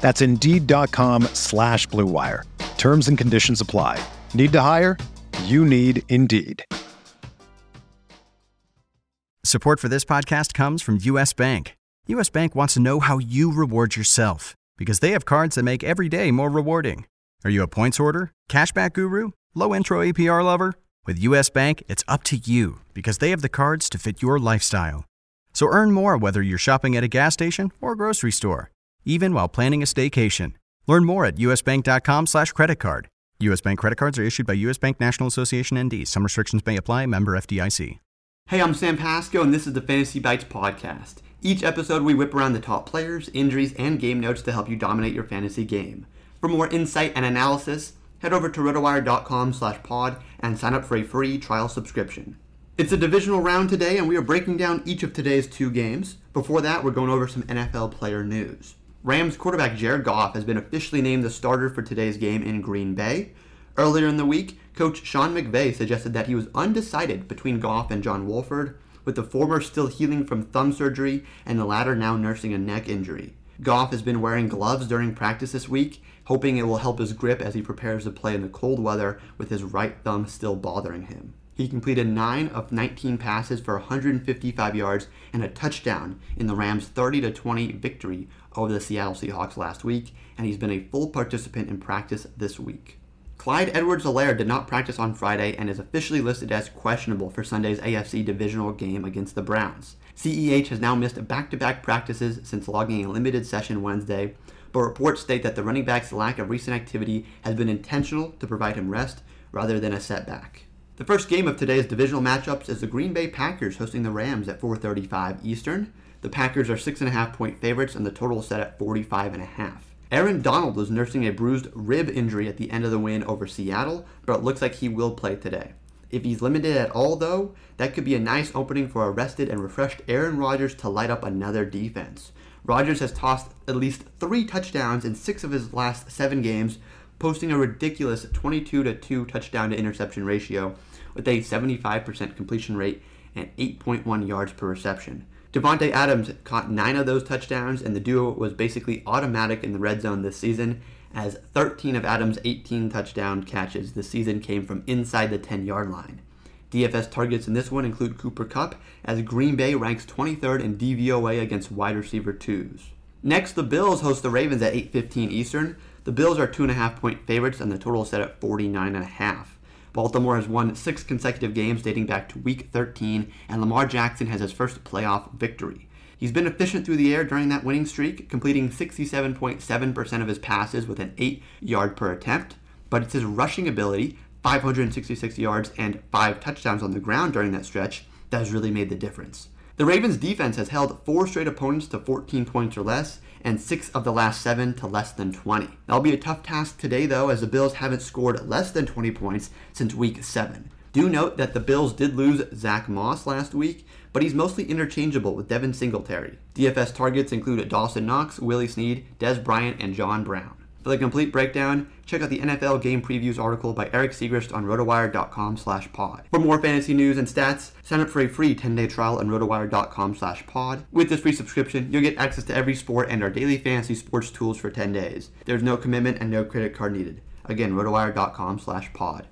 That's Indeed.com slash BlueWire. Terms and conditions apply. Need to hire? You need Indeed. Support for this podcast comes from U.S. Bank. U.S. Bank wants to know how you reward yourself because they have cards that make every day more rewarding. Are you a points hoarder, cashback guru, low intro APR lover? With US Bank, it's up to you because they have the cards to fit your lifestyle. So earn more whether you're shopping at a gas station or grocery store, even while planning a staycation. Learn more at usbank.com slash credit card. U.S. Bank credit cards are issued by U.S. Bank National Association ND. Some restrictions may apply. Member FDIC. Hey, I'm Sam Pasco, and this is the Fantasy Bites podcast. Each episode, we whip around the top players, injuries, and game notes to help you dominate your fantasy game. For more insight and analysis, head over to rotowire.com slash pod and sign up for a free trial subscription. It's a divisional round today, and we are breaking down each of today's two games. Before that, we're going over some NFL player news. Rams quarterback Jared Goff has been officially named the starter for today's game in Green Bay. Earlier in the week, coach Sean McVay suggested that he was undecided between Goff and John Wolford, with the former still healing from thumb surgery and the latter now nursing a neck injury. Goff has been wearing gloves during practice this week, hoping it will help his grip as he prepares to play in the cold weather with his right thumb still bothering him. He completed 9 of 19 passes for 155 yards and a touchdown in the Rams' 30 20 victory over the Seattle Seahawks last week, and he's been a full participant in practice this week. Clyde Edwards Helaire did not practice on Friday and is officially listed as questionable for Sunday's AFC divisional game against the Browns. CEH has now missed back to back practices since logging a limited session Wednesday, but reports state that the running back's lack of recent activity has been intentional to provide him rest rather than a setback. The first game of today's divisional matchups is the Green Bay Packers hosting the Rams at 4:35 Eastern. The Packers are six and a half point favorites, and the total is set at 45 and a half. Aaron Donald was nursing a bruised rib injury at the end of the win over Seattle, but it looks like he will play today. If he's limited at all, though, that could be a nice opening for a rested and refreshed Aaron Rodgers to light up another defense. Rodgers has tossed at least three touchdowns in six of his last seven games, posting a ridiculous 22 to 2 touchdown to interception ratio with a 75% completion rate and 8.1 yards per reception. Davante Adams caught nine of those touchdowns, and the duo was basically automatic in the red zone this season, as 13 of Adams' 18 touchdown catches this season came from inside the 10 yard line. DFS targets in this one include Cooper Kupp, as Green Bay ranks 23rd in DVOA against wide receiver twos. Next, the Bills host the Ravens at 8:15 Eastern. The Bills are two and a half point favorites, and the total is set at 49 and a half. Baltimore has won six consecutive games dating back to Week 13, and Lamar Jackson has his first playoff victory. He's been efficient through the air during that winning streak, completing 67.7% of his passes with an 8 yard per attempt, but it's his rushing ability, 566 yards and 5 touchdowns on the ground during that stretch, that has really made the difference. The Ravens defense has held four straight opponents to 14 points or less, and six of the last seven to less than 20. That'll be a tough task today, though, as the Bills haven't scored less than 20 points since week seven. Do note that the Bills did lose Zach Moss last week, but he's mostly interchangeable with Devin Singletary. DFS targets include Dawson Knox, Willie Snead, Dez Bryant, and John Brown. For the complete breakdown, check out the NFL game previews article by Eric Segrist on rotowire.com slash pod. For more fantasy news and stats, sign up for a free 10-day trial on rotowire.com slash pod. With this free subscription, you'll get access to every sport and our daily fantasy sports tools for 10 days. There's no commitment and no credit card needed. Again, rotowire.com slash pod.